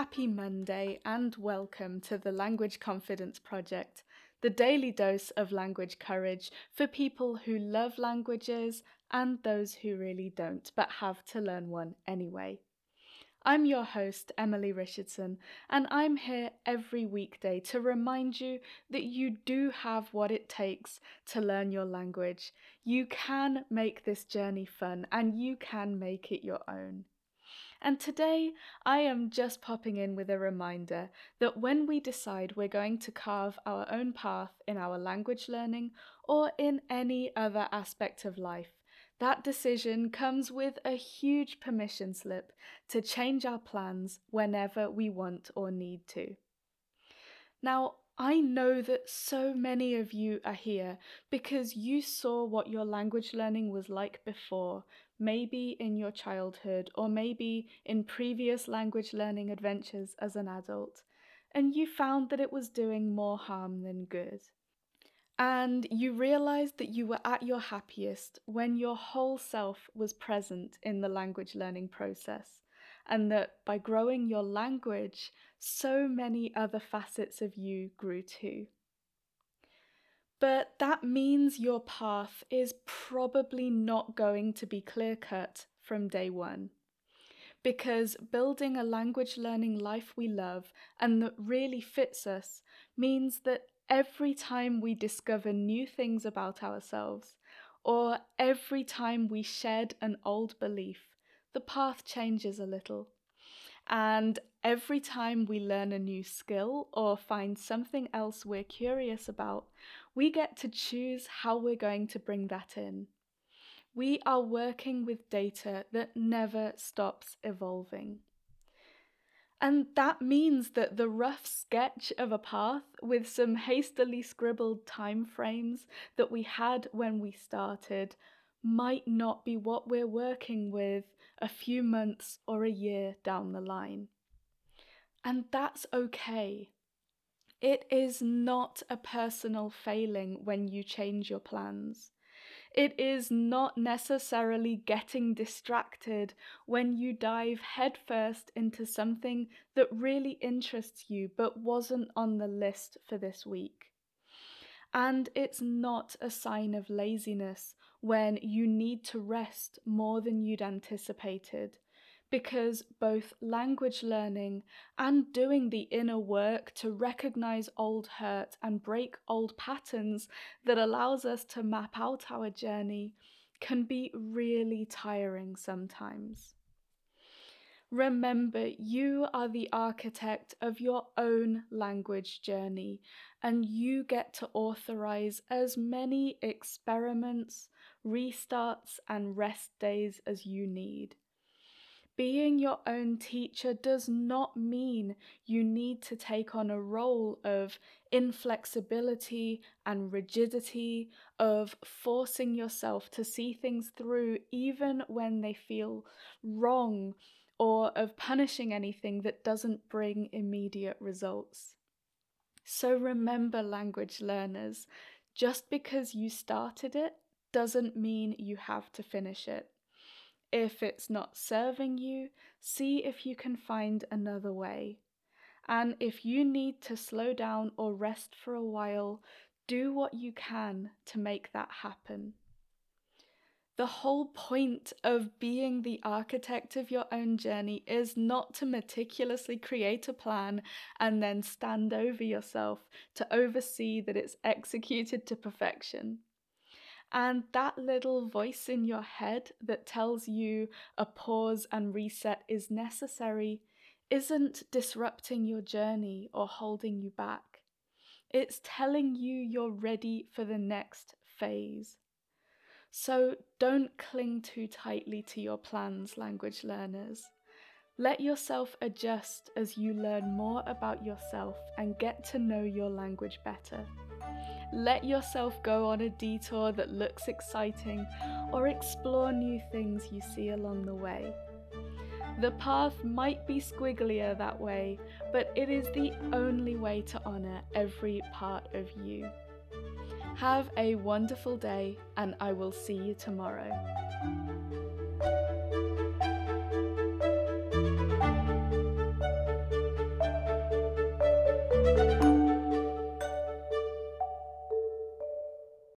Happy Monday, and welcome to the Language Confidence Project, the daily dose of language courage for people who love languages and those who really don't but have to learn one anyway. I'm your host, Emily Richardson, and I'm here every weekday to remind you that you do have what it takes to learn your language. You can make this journey fun and you can make it your own. And today I am just popping in with a reminder that when we decide we're going to carve our own path in our language learning or in any other aspect of life, that decision comes with a huge permission slip to change our plans whenever we want or need to. Now, I know that so many of you are here because you saw what your language learning was like before, maybe in your childhood or maybe in previous language learning adventures as an adult, and you found that it was doing more harm than good. And you realized that you were at your happiest when your whole self was present in the language learning process, and that by growing your language, so many other facets of you grew too. But that means your path is probably not going to be clear cut from day one. Because building a language learning life we love and that really fits us means that every time we discover new things about ourselves, or every time we shed an old belief, the path changes a little. And every time we learn a new skill or find something else we're curious about, we get to choose how we're going to bring that in. We are working with data that never stops evolving. And that means that the rough sketch of a path with some hastily scribbled time frames that we had when we started might not be what we're working with a few months or a year down the line. And that's okay. It is not a personal failing when you change your plans. It is not necessarily getting distracted when you dive headfirst into something that really interests you but wasn't on the list for this week. And it's not a sign of laziness when you need to rest more than you'd anticipated because both language learning and doing the inner work to recognize old hurt and break old patterns that allows us to map out our journey can be really tiring sometimes. Remember, you are the architect of your own language journey, and you get to authorize as many experiments, restarts, and rest days as you need. Being your own teacher does not mean you need to take on a role of inflexibility and rigidity, of forcing yourself to see things through even when they feel wrong, or of punishing anything that doesn't bring immediate results. So remember, language learners, just because you started it doesn't mean you have to finish it. If it's not serving you, see if you can find another way. And if you need to slow down or rest for a while, do what you can to make that happen. The whole point of being the architect of your own journey is not to meticulously create a plan and then stand over yourself to oversee that it's executed to perfection. And that little voice in your head that tells you a pause and reset is necessary isn't disrupting your journey or holding you back. It's telling you you're ready for the next phase. So don't cling too tightly to your plans, language learners. Let yourself adjust as you learn more about yourself and get to know your language better. Let yourself go on a detour that looks exciting or explore new things you see along the way. The path might be squigglier that way, but it is the only way to honour every part of you. Have a wonderful day, and I will see you tomorrow.